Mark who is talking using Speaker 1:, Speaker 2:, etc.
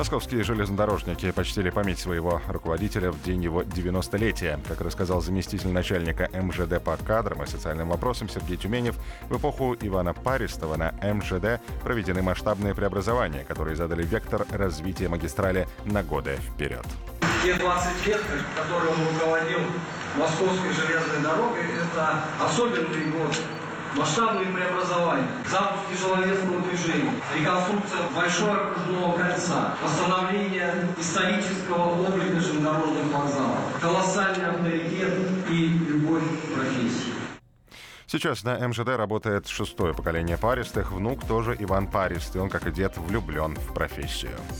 Speaker 1: Московские железнодорожники почтили память своего руководителя в день его 90-летия. Как рассказал заместитель начальника МЖД по кадрам и социальным вопросам Сергей Тюменев, в эпоху Ивана Паристова на МЖД проведены масштабные преобразования, которые задали вектор развития магистрали на годы вперед.
Speaker 2: Те 20 лет, которые он руководил Московской железной дорогой, это особенный год масштабные преобразования, запуск тяжеловесного движения, реконструкция Большого окружного кольца, исторического облика железнодорожных вокзалов, колоссальный авторитет и любовь к профессии.
Speaker 1: Сейчас на МЖД работает шестое поколение паристых. Внук тоже Иван Парист, и он, как и дед, влюблен в профессию.